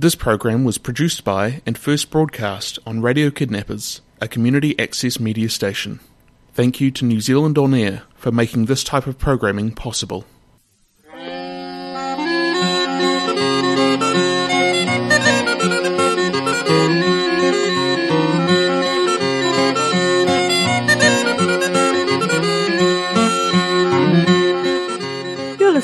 This program was produced by and first broadcast on Radio Kidnappers, a community access media station. Thank you to New Zealand On Air for making this type of programming possible.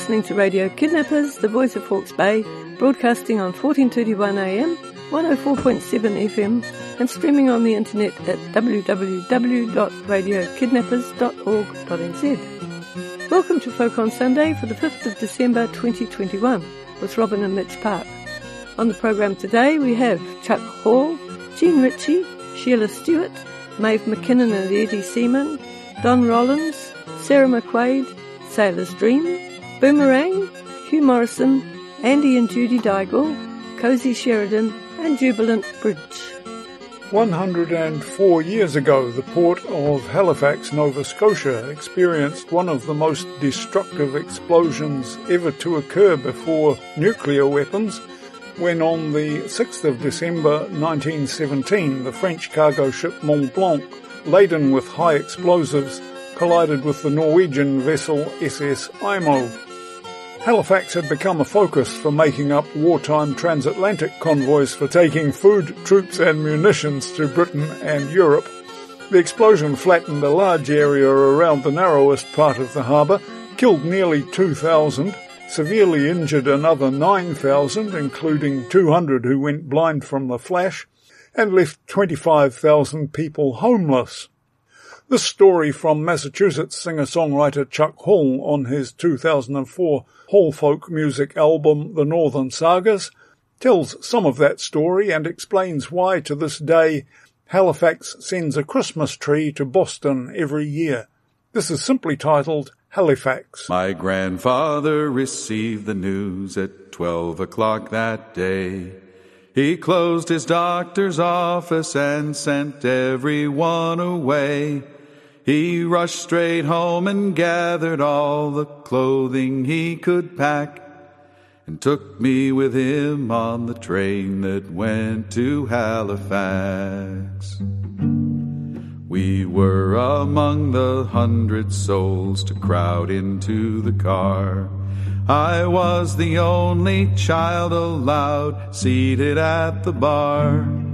Listening to Radio Kidnappers, the voice of Hawke's Bay, broadcasting on 1431 AM, 104.7 FM, and streaming on the internet at www.radiokidnappers.org.nz. Welcome to Folk on Sunday for the 5th of December 2021 with Robin and Mitch Park. On the program today we have Chuck Hall, Jean Ritchie, Sheila Stewart, Maeve MacKinnon and Eddie Seaman, Don Rollins, Sarah McQuaid, Sailor's Dream, Boomerang, Hugh Morrison, Andy and Judy Daigle, Cosy Sheridan, and Jubilant Bridge. 104 years ago, the port of Halifax, Nova Scotia experienced one of the most destructive explosions ever to occur before nuclear weapons when on the 6th of December 1917 the French cargo ship Mont Blanc, laden with high explosives, collided with the Norwegian vessel SS Imo. Halifax had become a focus for making up wartime transatlantic convoys for taking food, troops and munitions to Britain and Europe. The explosion flattened a large area around the narrowest part of the harbour, killed nearly 2,000, severely injured another 9,000, including 200 who went blind from the flash, and left 25,000 people homeless. This story from Massachusetts singer-songwriter Chuck Hall on his 2004 Hall folk music album The Northern Sagas tells some of that story and explains why to this day Halifax sends a Christmas tree to Boston every year. This is simply titled Halifax. My grandfather received the news at twelve o'clock that day. He closed his doctor's office and sent everyone away. He rushed straight home and gathered all the clothing he could pack and took me with him on the train that went to Halifax. We were among the hundred souls to crowd into the car. I was the only child allowed seated at the bar.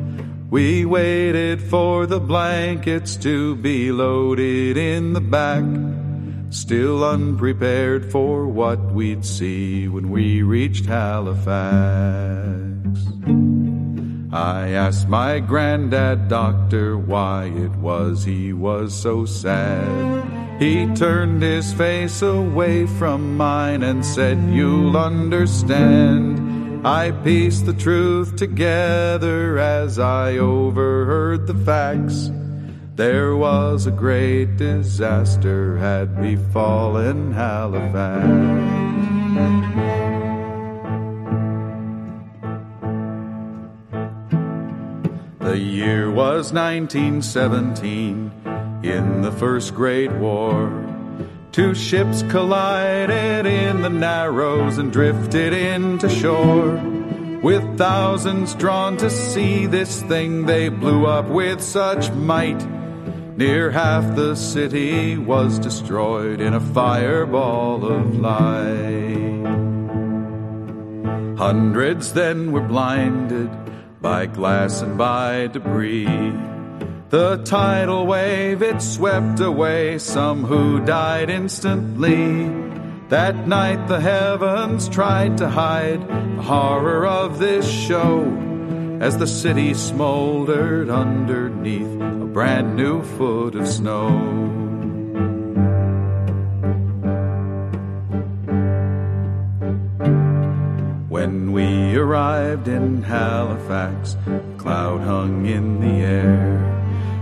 We waited for the blankets to be loaded in the back, still unprepared for what we'd see when we reached Halifax. I asked my granddad doctor why it was he was so sad. He turned his face away from mine and said, You'll understand. I pieced the truth together as I overheard the facts. There was a great disaster had befallen Halifax. The year was 1917 in the First Great War. Two ships collided in the Narrows and drifted into shore. With thousands drawn to see this thing, they blew up with such might. Near half the city was destroyed in a fireball of light. Hundreds then were blinded by glass and by debris. The tidal wave, it swept away some who died instantly. That night the heavens tried to hide the horror of this show as the city smoldered underneath a brand new foot of snow. When we arrived in Halifax, cloud hung in the air.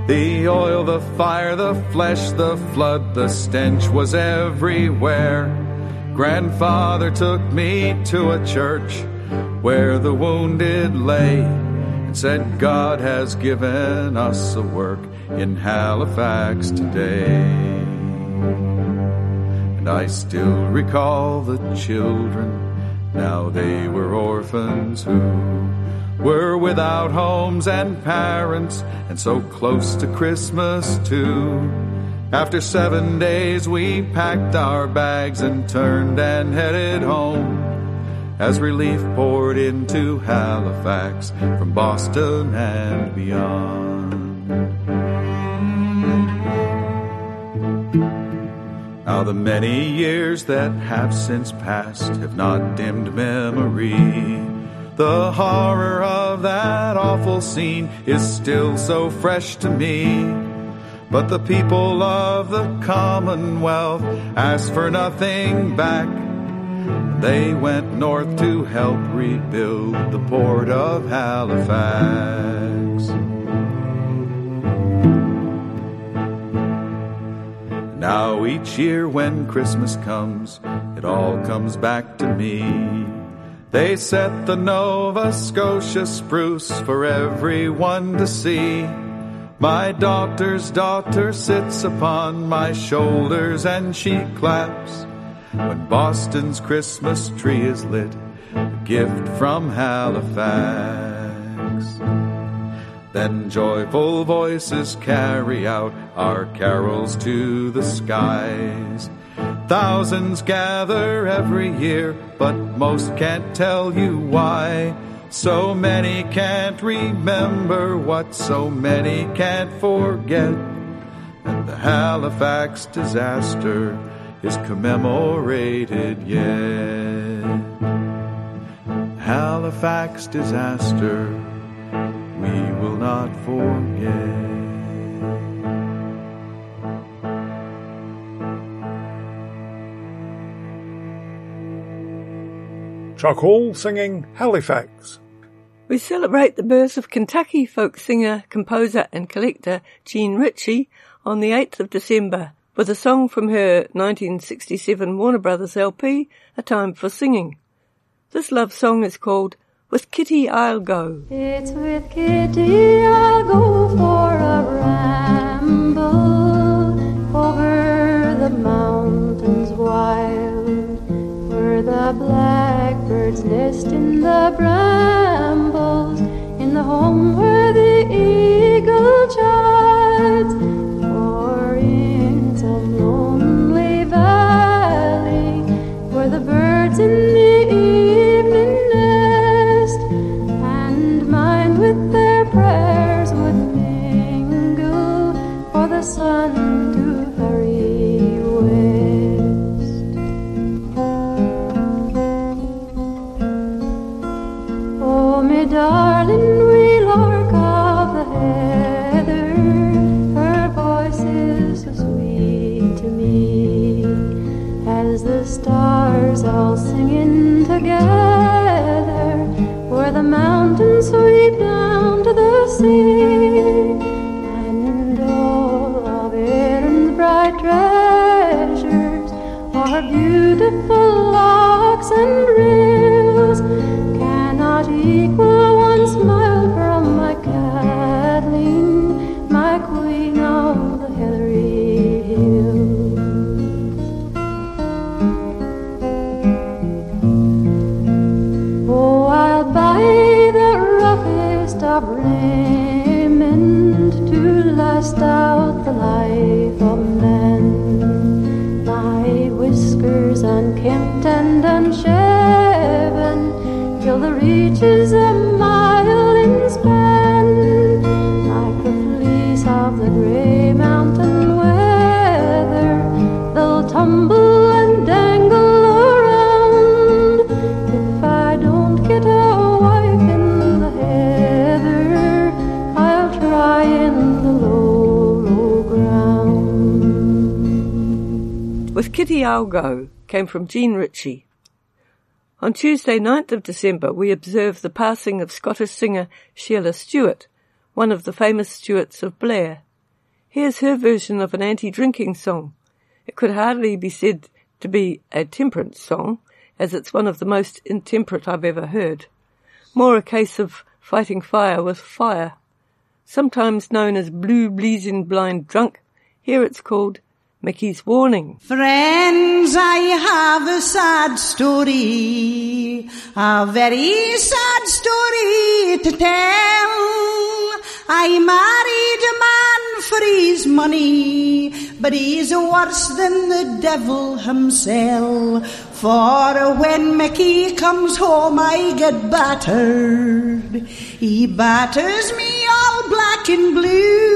The oil, the fire, the flesh, the flood, the stench was everywhere. Grandfather took me to a church where the wounded lay and said, God has given us a work in Halifax today. And I still recall the children, now they were orphans who were without homes and parents, and so close to Christmas too. After seven days, we packed our bags and turned and headed home as relief poured into Halifax from Boston and beyond. Now, the many years that have since passed have not dimmed memory. The horror of that awful scene is still so fresh to me. But the people of the Commonwealth asked for nothing back. They went north to help rebuild the port of Halifax. Now each year when Christmas comes, it all comes back to me. They set the Nova Scotia spruce for everyone to see. My daughter's daughter sits upon my shoulders and she claps when Boston's Christmas tree is lit, a gift from Halifax. Then joyful voices carry out our carols to the skies. Thousands gather every year, but most can't tell you why. So many can't remember what so many can't forget. And the Halifax disaster is commemorated yet. Halifax disaster, we will not forget. Chuck Hall singing Halifax. We celebrate the birth of Kentucky folk singer, composer and collector Jean Ritchie on the 8th of December with a song from her 1967 Warner Brothers LP, A Time for Singing. This love song is called With Kitty I'll Go. It's with Kitty I'll go for a ramble over the mountains wild where the nest in the brambles in the home where the eagle chides or in some lonely valley where the birds in the evening nest and mind with their prayers would mingle for the sun sweep down to the sea, Go came from Jean Ritchie. On Tuesday, 9th of December, we observe the passing of Scottish singer Sheila Stewart, one of the famous Stewarts of Blair. Here's her version of an anti-drinking song. It could hardly be said to be a temperance song, as it's one of the most intemperate I've ever heard. More a case of fighting fire with fire. Sometimes known as blue blazing blind drunk, here it's called Mickey's Warning. Friends, I have a sad story, a very sad story to tell. I married a man for his money, but he's worse than the devil himself. For when Mickey comes home, I get battered. He batters me all black and blue.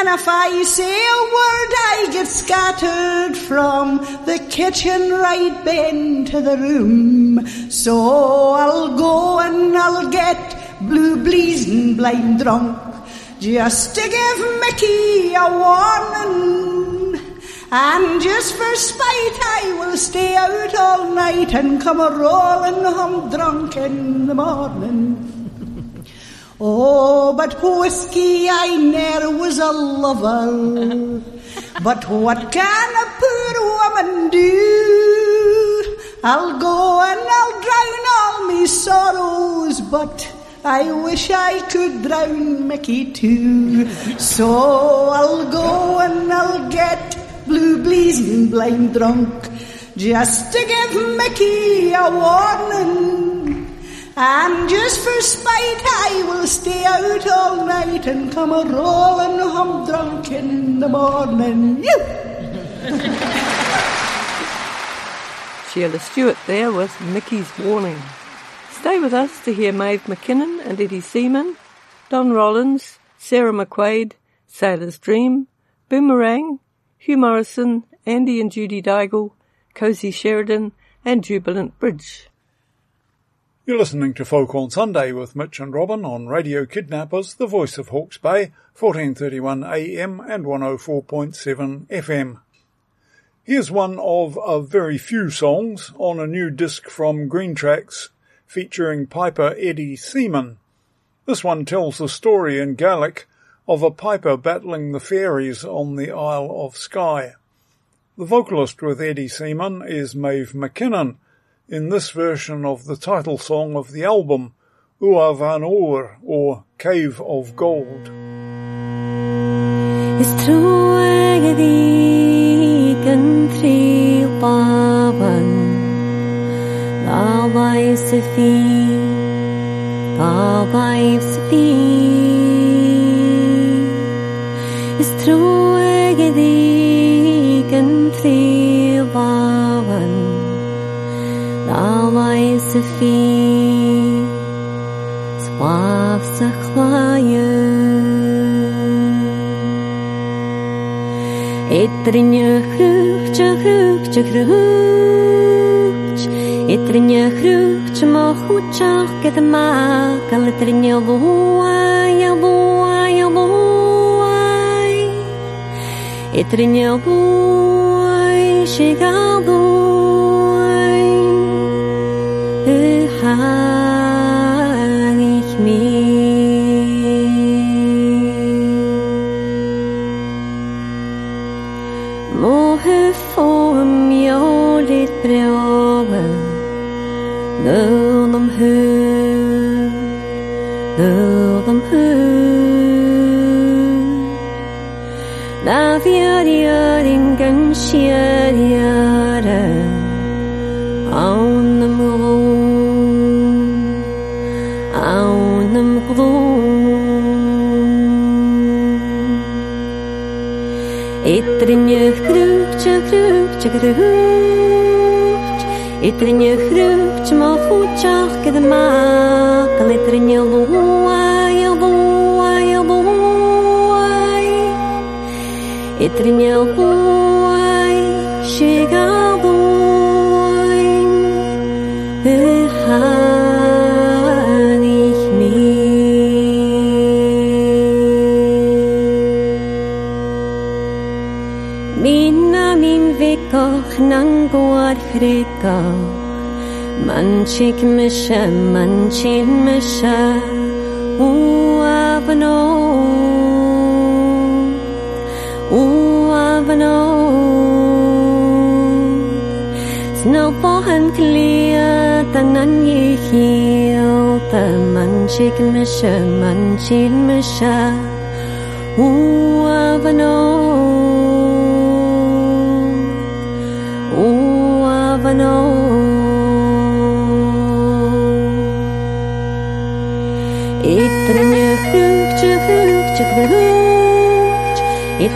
And if I say a word, I get scattered from the kitchen right bend to the room. So I'll go and I'll get blue blazing blind drunk just to give Mickey a warning. And just for spite, I will stay out all night and come a rolling home drunk in the morning. Oh, but whiskey I ne'er was a lover. but what can a poor woman do? I'll go and I'll drown all me sorrows, but I wish I could drown Mickey too. So I'll go and I'll get blue blazing blind drunk just to give Mickey a warning. And just for spite, I will stay out all night and come a rolling home drunk in the morning. Sheila Stewart there with Mickey's Warning. Stay with us to hear Maeve MacKinnon and Eddie Seaman, Don Rollins, Sarah McQuaid, Sailor's Dream, Boomerang, Hugh Morrison, Andy and Judy Daigle, Cosy Sheridan, and Jubilant Bridge. You're listening to Folk on Sunday with Mitch and Robin on Radio Kidnappers, the voice of Hawke's Bay, 1431 AM and 104.7 FM. Here's one of a very few songs on a new disc from Greentrax featuring piper Eddie Seaman. This one tells the story in Gaelic of a piper battling the fairies on the Isle of Skye. The vocalist with Eddie Seaman is Maeve MacKinnon in this version of the title song of the album, Uamh an Òir, or Cave of Gold. Is country Labai Safi Swaaf sa Itrinje chruchtje, chruchtje, chrucht. Itrinje chruchtje, ma chutjach, get a ma, kal itrinje boai, ja boai, ja boai. Itrinje shigal boai. Itrinje chruchtje, chruchtje, chrucht. Itrinje chruchtje, ma chutjach, ke de makel. Itrinje loai, loai, loai. Nangoar freka Manchik misha, manchin misha Uavano Uavano Snowbohan clear tanan yihil Ta manchik misha, manchin misha Uavano Uavano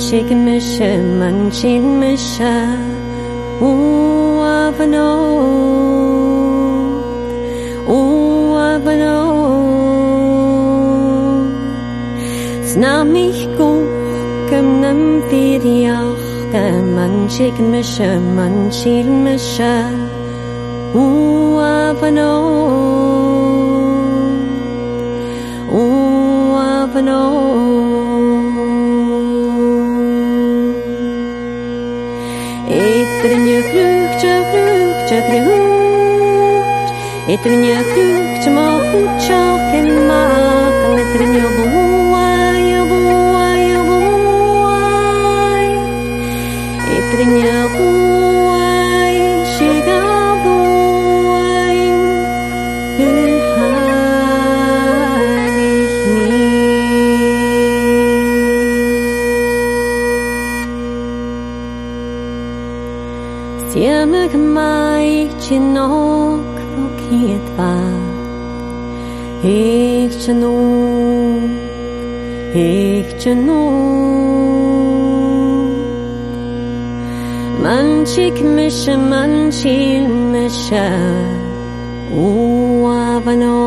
Manchik misha, manchin misha. Uavano. Uavano. Snam ich guch, kem nam viriach. Manchik misha, manchin misha. Uavano. Uavano. Het er niet goed, maar goed, ja, ken chinok. Manchik misha, manchil misha. Uavano,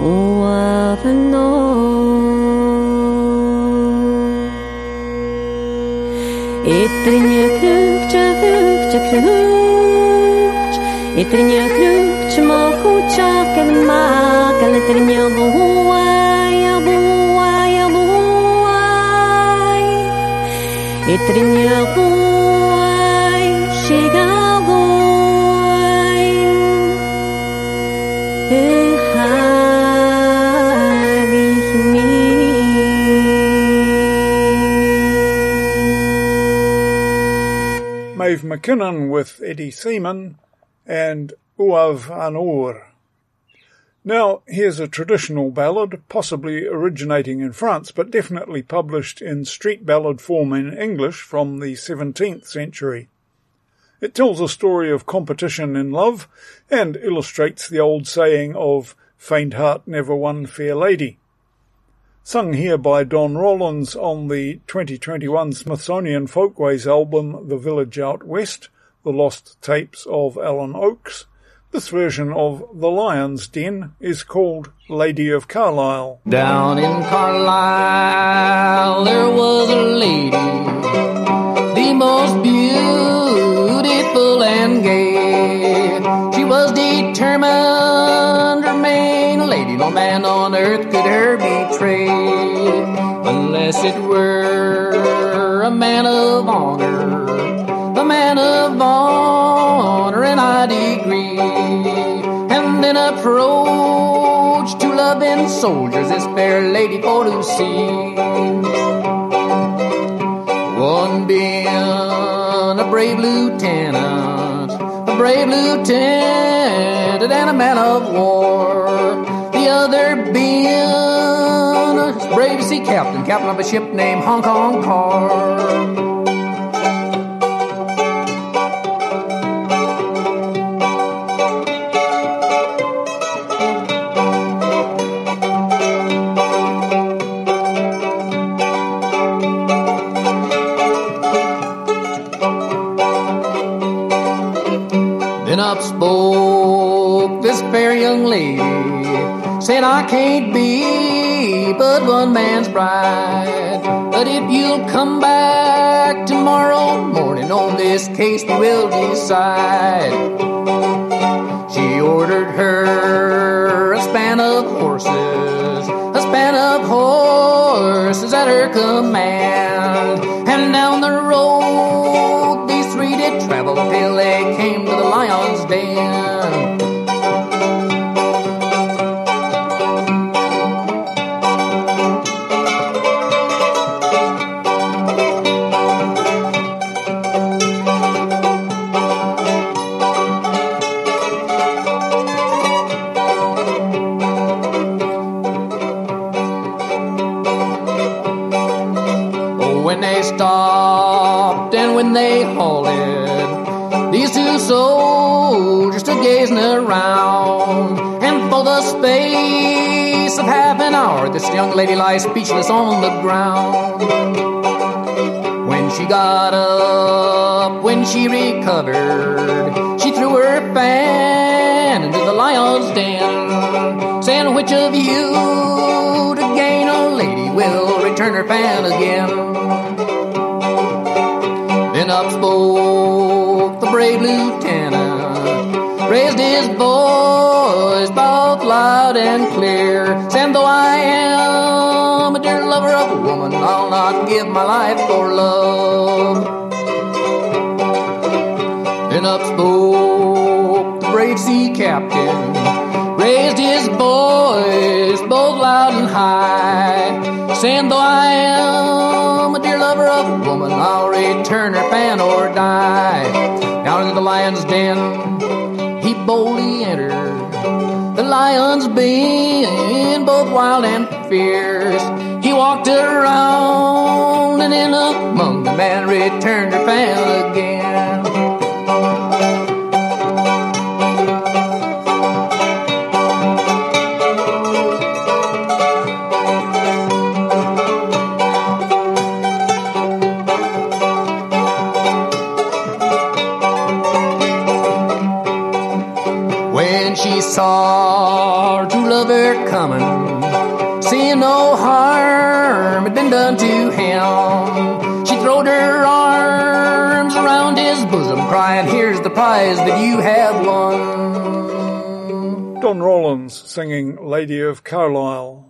uavano. Itrnje krukje, krukje, krukje. Itrnje krukje, mohu čakel makel. Itrnje buai, buai, Mir. Maeve MacKinnon with Eddie Seaman and Uamh an Òir. Now, here's a traditional ballad, possibly originating in France, but definitely published in street ballad form in English from the 17th century. It tells a story of competition in love and illustrates the old saying of faint heart never won fair lady. Sung here by Don Rollins on the 2021 Smithsonian Folkways album The Village Out West, The Lost Tapes of Alan Oakes. This version of The Lion's Den is called Lady of Carlisle. Down in Carlisle, there was a lady, the most beautiful and gay. She was determined to remain a lady. No man on earth could her betray, unless it were a man of honor, a man of honor approach to loving soldiers, this fair lady for to see. One being a brave lieutenant, a brave lieutenant and a man of war. The other being a brave sea captain, captain of a ship named Hong Kong Car. Said I can't be but one man's bride. But if you'll come back tomorrow morning on this case, we will decide. She ordered her a span of horses, a span of horses at her command. And down the road these three did travel till they came to the lion's den. Lady lies speechless on the ground. When she got up, when she recovered, she threw her fan into the lion's den, saying, Which of you to gain a lady will return her fan again? Then up spoke the brave lieutenant, raised his voice both loud and clear, saying, Though I I'll not give my life for love. Then up spoke the brave sea captain, raised his voice both loud and high, saying, Though I am a dear lover of woman, I'll return her fan or die. Down into the lion's den, he boldly entered. The lion's being both wild and fierce. Walked around and in among the man returned her fan again. Prize that you have won. Don Rollins singing Lady of Carlisle.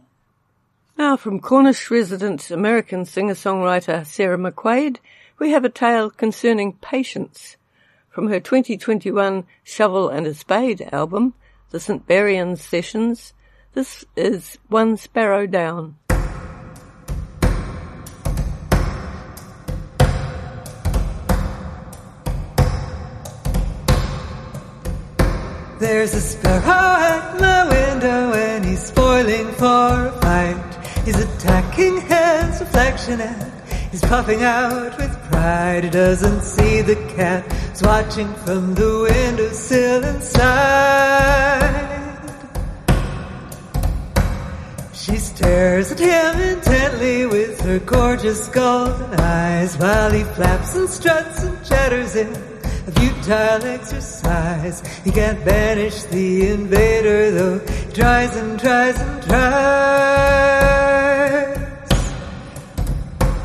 Now, from Cornish resident American singer-songwriter Sarah McQuaid, we have a tale concerning patience. From her 2021 Shovel and a Spade album, the St. Buryan Sessions, this is One Sparrow Down. There's a sparrow at my window and he's spoiling for a fight. He's attacking his reflection and he's puffing out with pride. He doesn't see the cat who's watching from the windowsill inside. She stares at him intently with her gorgeous golden eyes while he flaps and struts and chatters in futile exercise. He can't banish the invader though he tries and tries and tries.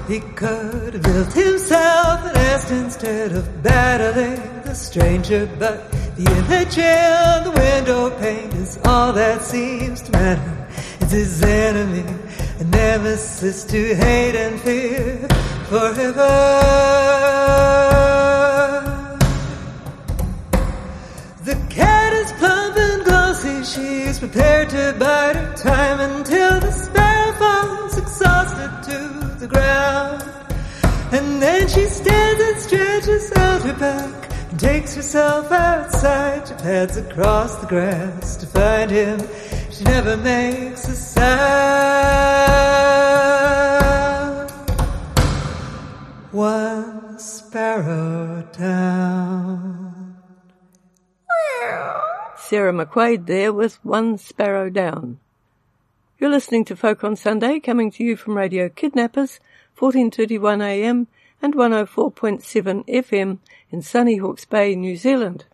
He could have built himself a nest instead of battling the stranger, but the image in the window pane is all that seems to matter. It's his enemy, a nemesis to hate and fear forever. The cat is plump and glossy, she's prepared to bide her time until the sparrow falls exhausted to the ground. And then she stands and stretches out her back and takes herself outside. She pads across the grass to find him. She never makes a sound. One sparrow down. Sarah McQuaid there with One Sparrow Down. You're listening to Folk on Sunday, coming to you from Radio Kidnappers, 1431 AM and 104.7 FM in sunny Hawke's Bay, New Zealand.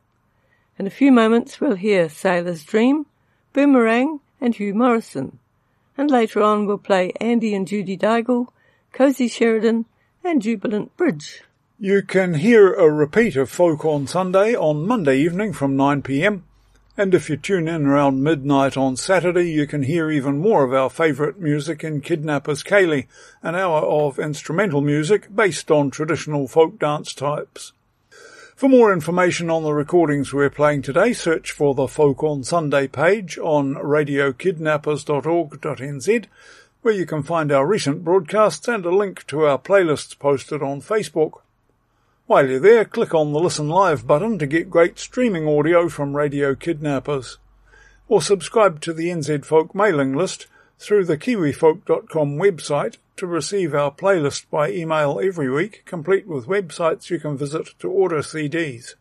In a few moments we'll hear Sailor's Dream, Boomerang and Hugh Morrison. And later on we'll play Andy and Judy Daigle, Cosy Sheridan and Jubilant Bridge. You can hear a repeat of Folk on Sunday on Monday evening from 9pm. And if you tune in around midnight on Saturday, you can hear even more of our favourite music in Kidnappers Ceilidh, an hour of instrumental music based on traditional folk dance types. For more information on the recordings we're playing today, search for the Folk on Sunday page on radiokidnappers.org.nz, where you can find our recent broadcasts and a link to our playlists posted on Facebook. While you're there, click on the Listen Live button to get great streaming audio from Radio Kidnappers. Or subscribe to the NZ Folk mailing list through the kiwifolk.com website to receive our playlist by email every week, complete with websites you can visit to order CDs.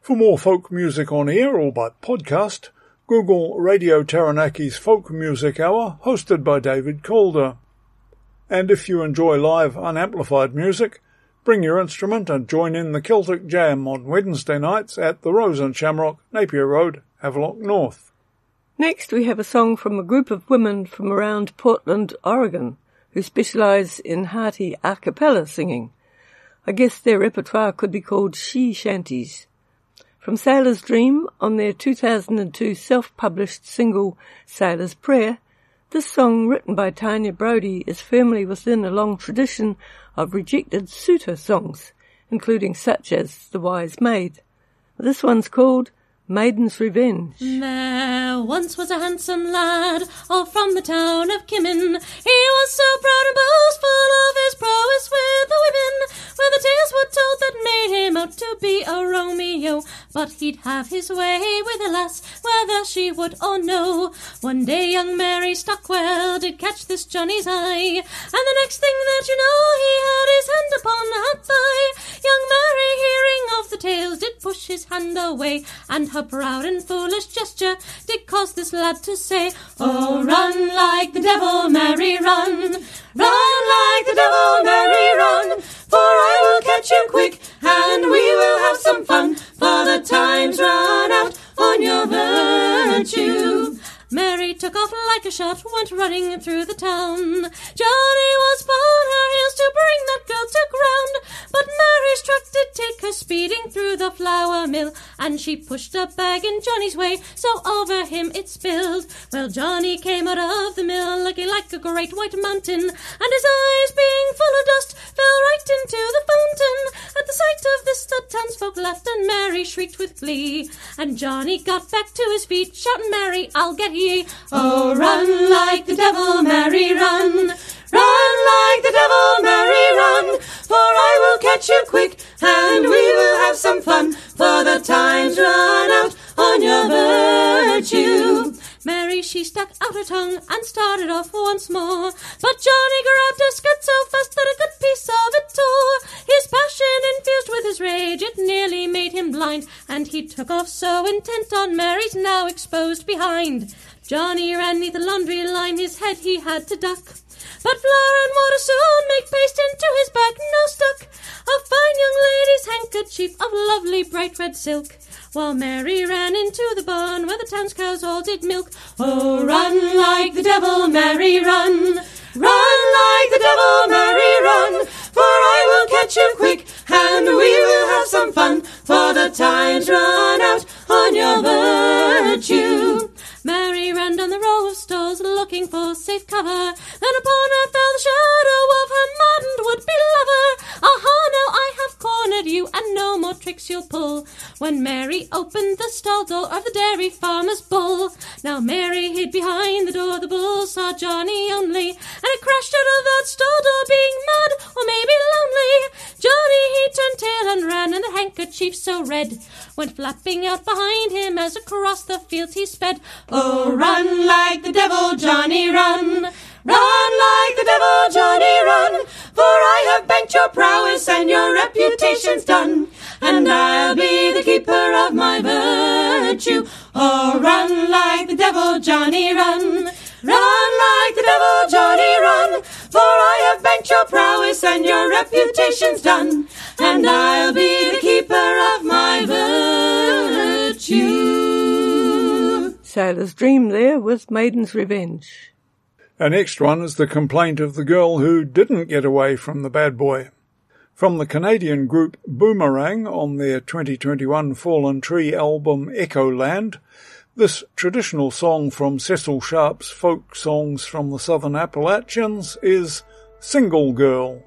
For more folk music on air or by podcast, Google Radio Taranaki's Folk Music Hour, hosted by David Calder. And if you enjoy live unamplified music, bring your instrument and join in the Celtic Jam on Wednesday nights at the Rose and Shamrock, Napier Road, Havelock North. Next, we have a song from a group of women from around Portland, Oregon, who specialize in hearty a cappella singing. I guess their repertoire could be called she shanties. From Sailor's Dream on their 2002 self-published single Sailor's Prayer, this song written by Tanya Brody is firmly within a long tradition of rejected suitor songs, including such as The Wise Maid. This one's called Maiden's Revenge. There once was a handsome lad, all from the town of Kimmin. He was so proud and boastful of his prowess with the women, where the tales were told that made him out to be a Romeo. But he'd have his way with a lass, whether she would or no. One day young Mary Stockwell did catch this Johnny's eye, and the next thing that you know, he had his hand upon her thigh. Young Mary, hearing of the tales, did push his hand away, and her proud and foolish gesture did cause this lad to say, Oh, run like the devil, Mary, run. Run like the devil, Mary, run. For I will catch you quick, and we will have some fun. For the time's run out on your virtue. Mary took off like a shot, went running through the town. Johnny was upon her heels to bring that girl to ground, but Mary's truck did take her speeding through the flour mill, and she pushed a bag in Johnny's way, so over him it spilled. Well, Johnny came out of the mill looking like a great white mountain, and his eyes being full of dust fell right into the fountain. At the sight of this, the townsfolk laughed, and Mary shrieked with glee. And Johnny got back to his feet, shouting, Mary, I'll get ye. Oh, run like the devil, Mary, run. Run like the devil, Mary, run. For I will catch you quick, and we will have some fun. For the time's run out on your virtue. Mary, she stuck out her tongue and started off once more. But Johnny her skirt so fast that a good piece of it tore. His passion infused with his rage, it nearly made him blind, and he took off so intent on Mary's now exposed behind. Johnny ran neath the laundry line, his head he had to duck. But flour and water soon make paste into his back, no stuck. A fine young lady's handkerchief of lovely bright red silk. While Mary ran into the barn where the town's cows all did milk. Oh, run like the devil, Mary, run. Run like the devil, Mary, run. For I will catch you quick, and we will have some fun. For the time's run out on your virtue. Mary ran down the row of stores looking for safe cover. Then upon her fell the shadow of her maddened would-be lover. Aha, now I cornered you, and no more tricks you'll pull. When Mary opened the stall door of the dairy farmer's bull. Now Mary hid behind the door, the bull saw Johnny only, and it crashed out of that stall door, being mad or maybe lonely. Johnny he turned tail and ran, and the handkerchief so red went flapping out behind him as across the fields he sped. Oh, run like the devil, Johnny, run. Run like the devil, Johnny, run. For I have banked your prowess and your reputation's done. And I'll be the keeper of my virtue. Oh, run like the devil, Johnny, run. Run like the devil, Johnny, run. For I have banked your prowess and your reputation's done. And I'll be the keeper of my virtue. Sailor's Dream there with Maiden's Revenge. Our next one is the complaint of the girl who didn't get away from the bad boy. From the Canadian group Boomerang on their 2021 Fallen Tree album Echo Land, this traditional song from Cecil Sharp's Folk Songs from the Southern Appalachians is Single Girl.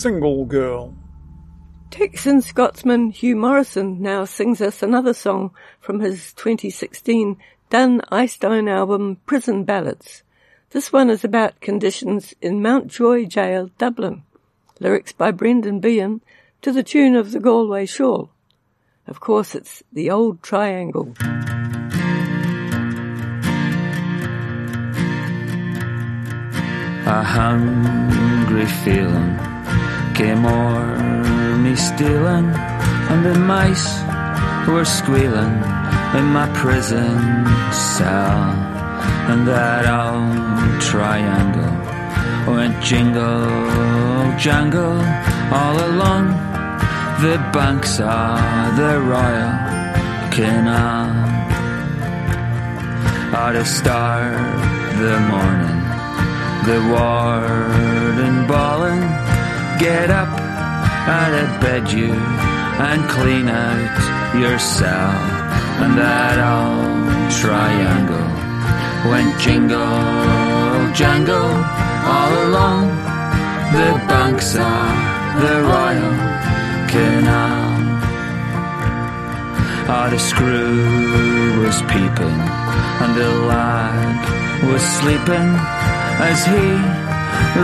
Single Girl. Texan Scotsman Hugh Morrison now sings us another song from his 2016 Dun Eystone album Prison Ballads. This one is about conditions in Mountjoy Jail, Dublin. Lyrics by Brendan Behan to the tune of the Galway Shawl. Of course, it's the old triangle. A hungry feeling came o'er me stealing, and the mice were squealing in my prison cell. And that old triangle went jingle jangle all along the banks of the Royal Canal. Out of start the morning the bawling, get up out of bed you and clean out your cell. And that old triangle went jingle jangle all along the banks of the Royal Canal. Ah, the screw was peeping and the lad was sleeping as he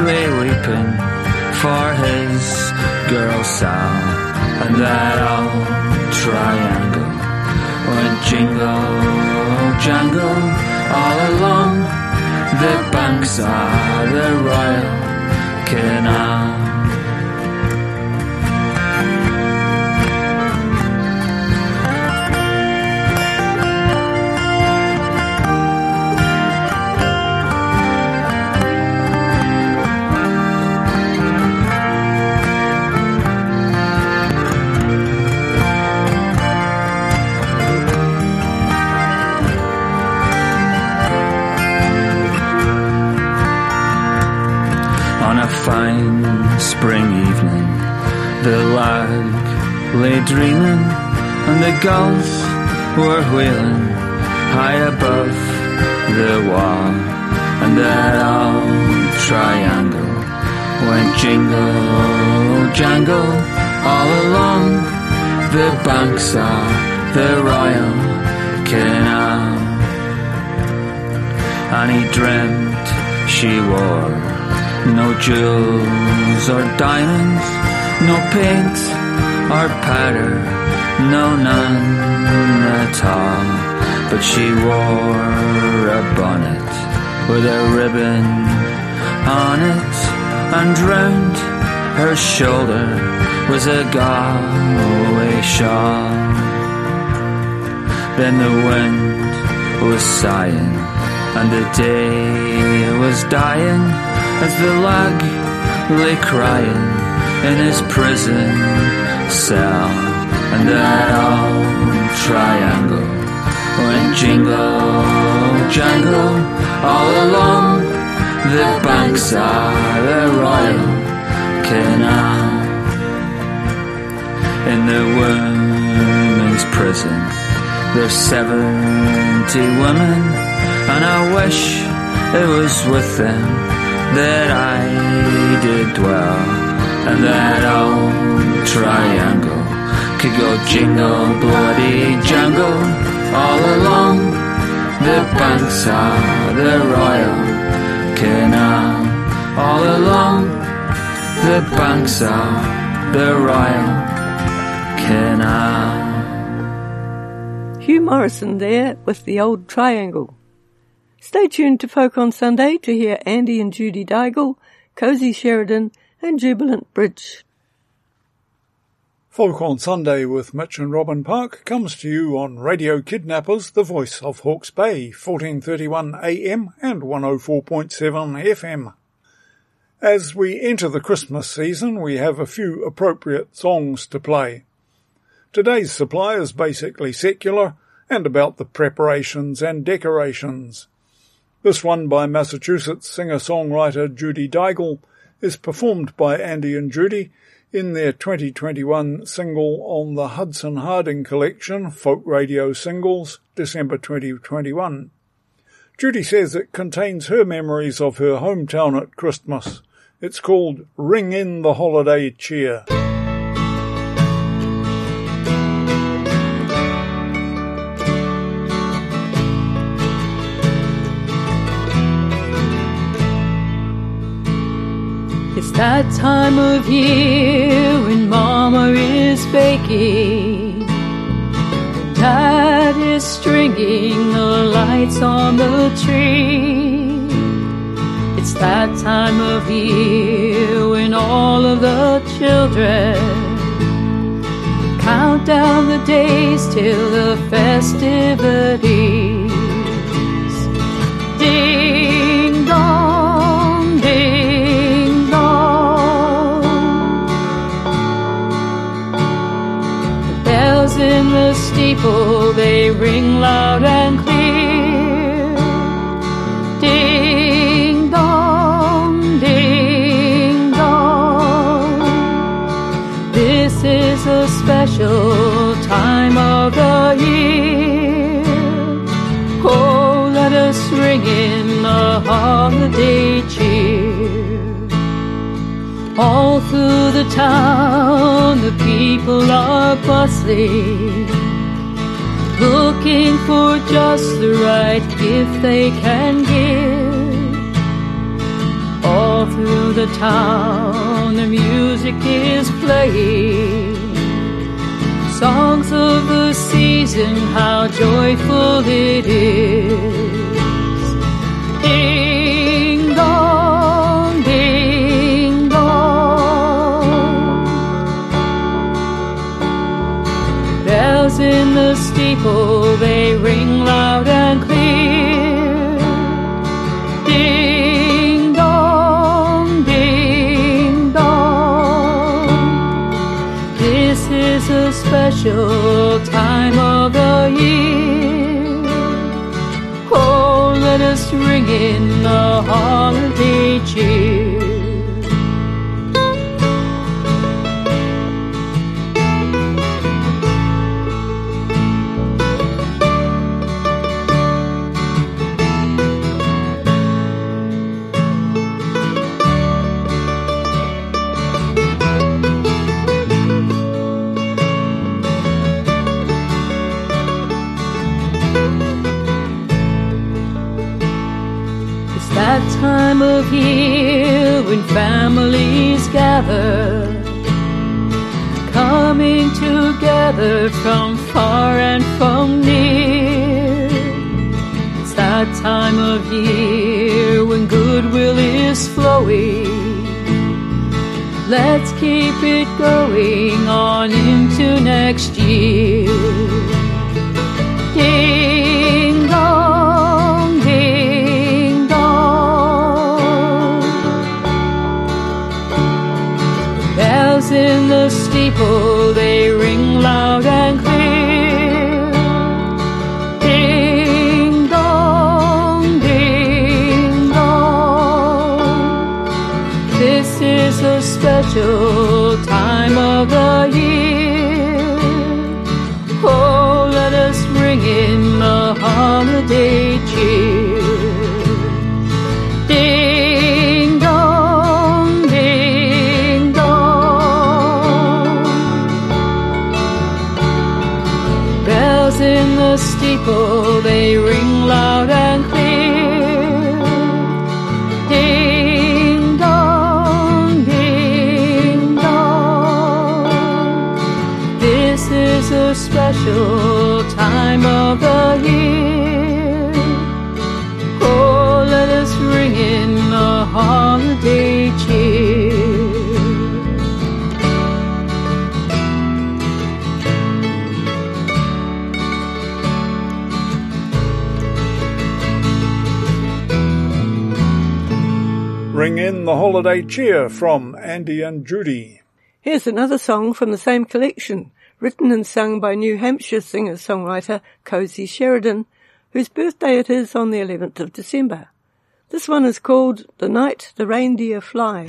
lay weeping for his girl Sal. And that old triangle went jingle jangle all along the banks of the Royal Canal. Lay dreaming, and the gulls were wheeling high above the wall, and that old triangle went jingle, jangle all along the banks of the Royal Canal. And he dreamt she wore no jewels or diamonds, no paint or powder, no none at all. But she wore a bonnet with a ribbon on it, and round her shoulder was a Galway shawl. Then the wind was sighing, and the day was dying as the lad lay crying in his prison cell. And that old triangle went jingle, jangle all along the banks of the Royal Canal. In the women's prison, there's seventy women, and I wish it was with them that I did dwell, and that old triangle could go jingle, bloody jangle, all along the banks of the Royal Canal, all along the banks of the Royal Canal. Hugh Morrison there with the old triangle. Stay tuned to Folk on Sunday to hear Andy and Judy Daigle, Cosy Sheridan, and Jubilant Bridge. Folk on Sunday with Mitch and Robin Park comes to you on Radio Kidnappers, the voice of Hawke's Bay, 1431 AM and 104.7 FM. As we enter the Christmas season, we have a few appropriate songs to play. Today's supply is basically secular and about the preparations and decorations. This one by Massachusetts singer-songwriter Judy Daigle is performed by Andy and Judy in their 2021 single on the Hudson Harding collection, Folk Radio Singles, December 2021. Judy says it contains her memories of her hometown at Christmas. It's called Ring in the Holiday Cheer. It's that time of year when Mama is baking. Dad is stringing the lights on the tree. It's that time of year when all of the children count down the days till the festivities. Ding steeple they ring loud and clear. Ding dong, ding dong. This is a special time of the year. Oh, let us ring in the holiday cheer. All through the town, the people are bustling, looking for just the right gift they can give. All through the town, the music is playing. Songs of the season, how joyful it is. people, they ring loud and clear. Ding dong, ding dong. This is a special time of the year. Oh, let us ring in the holiday cheer. families gather, coming together from far and from near. It's that time of year when goodwill is flowing. Let's keep it going on into next year. Holiday Cheer from Andy and Judy. Here's another song from the same collection, written and sung by New Hampshire singer-songwriter Cosy Sheridan, whose birthday it is on the 11th of December. This one is called The Night the Reindeer Fly.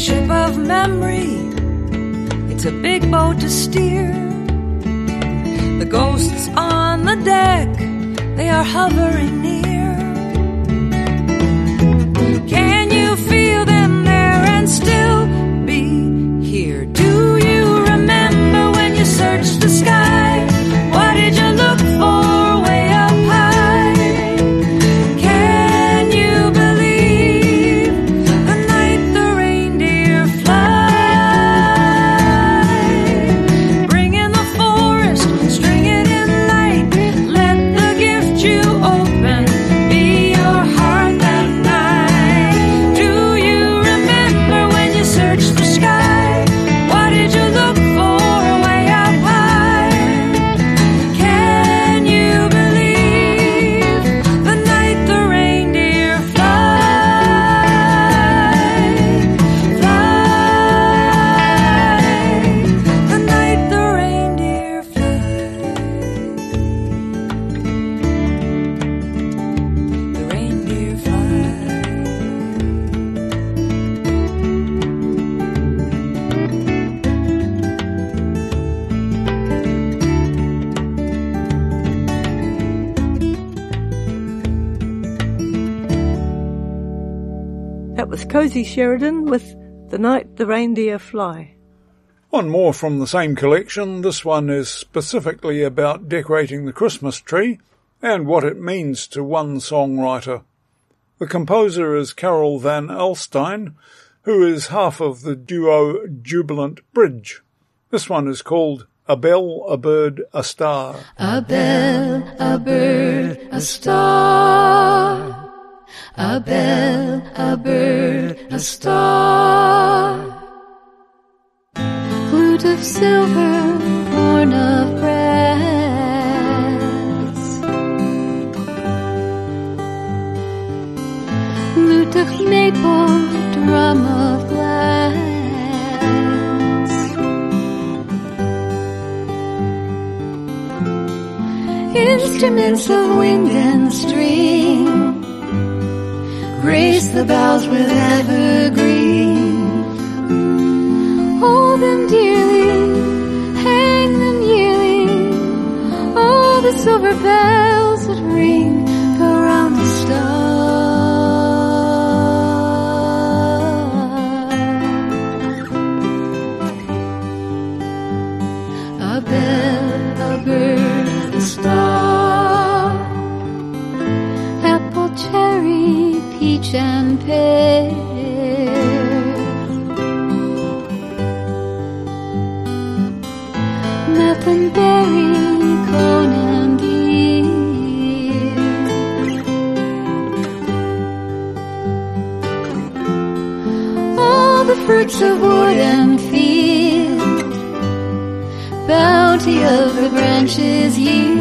ship of memory. It's a big boat to steer. The ghosts on the deck, they are hovering near. Was Sheridan with The Night the Reindeer Fly. One more from the same collection. This one is specifically about decorating the Christmas tree and what it means to one songwriter. The composer is Carol Van Alstyne, who is half of the duo Jubilant Bridge. This one is called A Bell, a Bird, a Star. A bell, a bird, a star. A bell, a bird, a star. Flute of silver, horn of brass. Lute of maple, drum of glass. Instruments of wind and string grace the boughs with evergreen. Hold them dearly, hang them yearly, all the silver bells that ring Nut and berry, cone and ear. All the fruits of wood and field, bounty of the branches yield.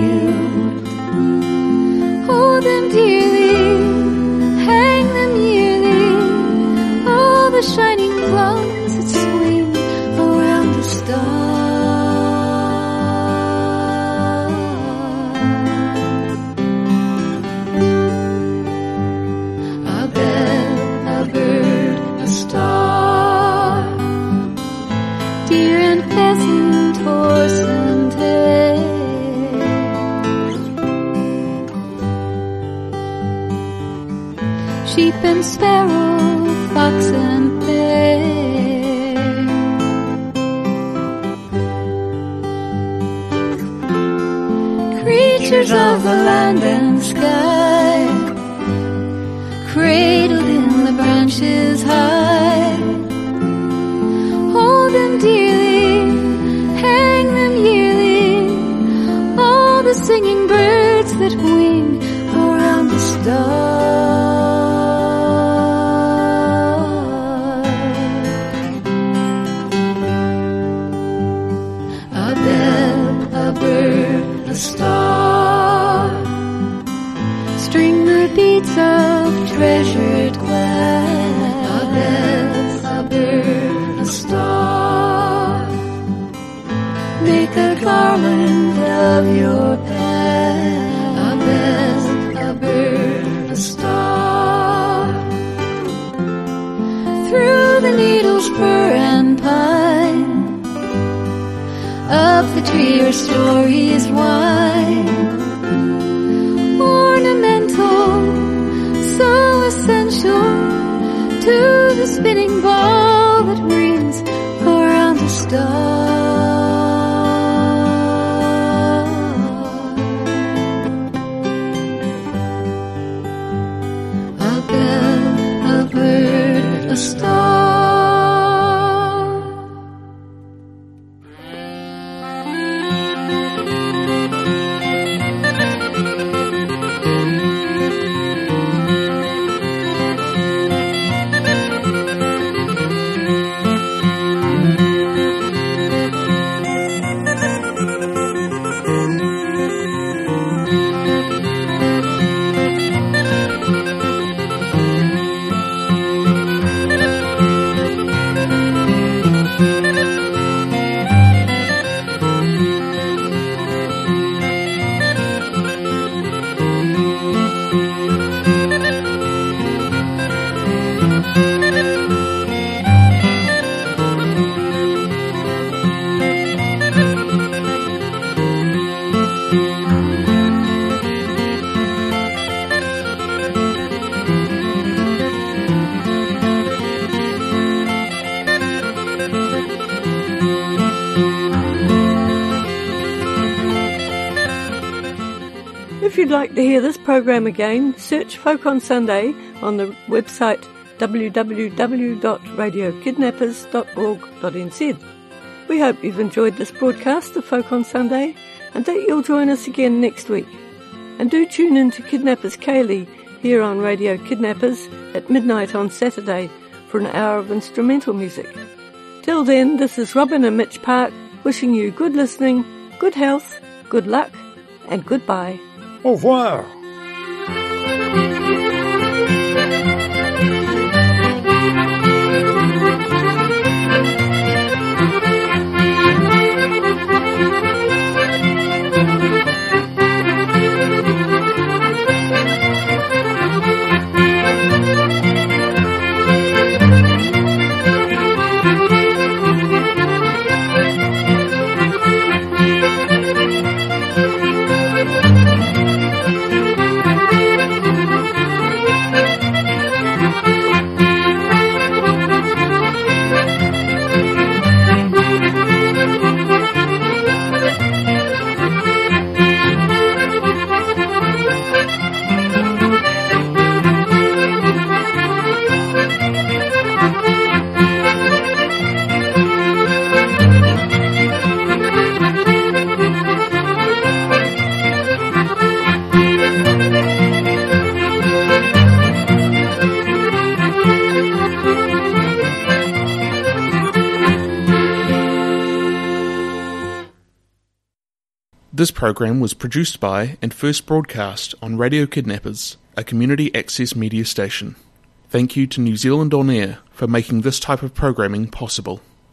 Program again, search Folk on Sunday on the website www.radiokidnappers.org.nz. We hope you've enjoyed this broadcast of Folk on Sunday and that you'll join us again next week. And do tune in to Kidnappers Ceilidh here on Radio Kidnappers at midnight on Saturday for an hour of instrumental music. Till then, this is Robin and Mitch Park wishing you good listening, good health, good luck, and goodbye. Au revoir. This program was produced by and first broadcast on Radio Kidnappers, a community access media station. Thank you to New Zealand On Air for making this type of programming possible.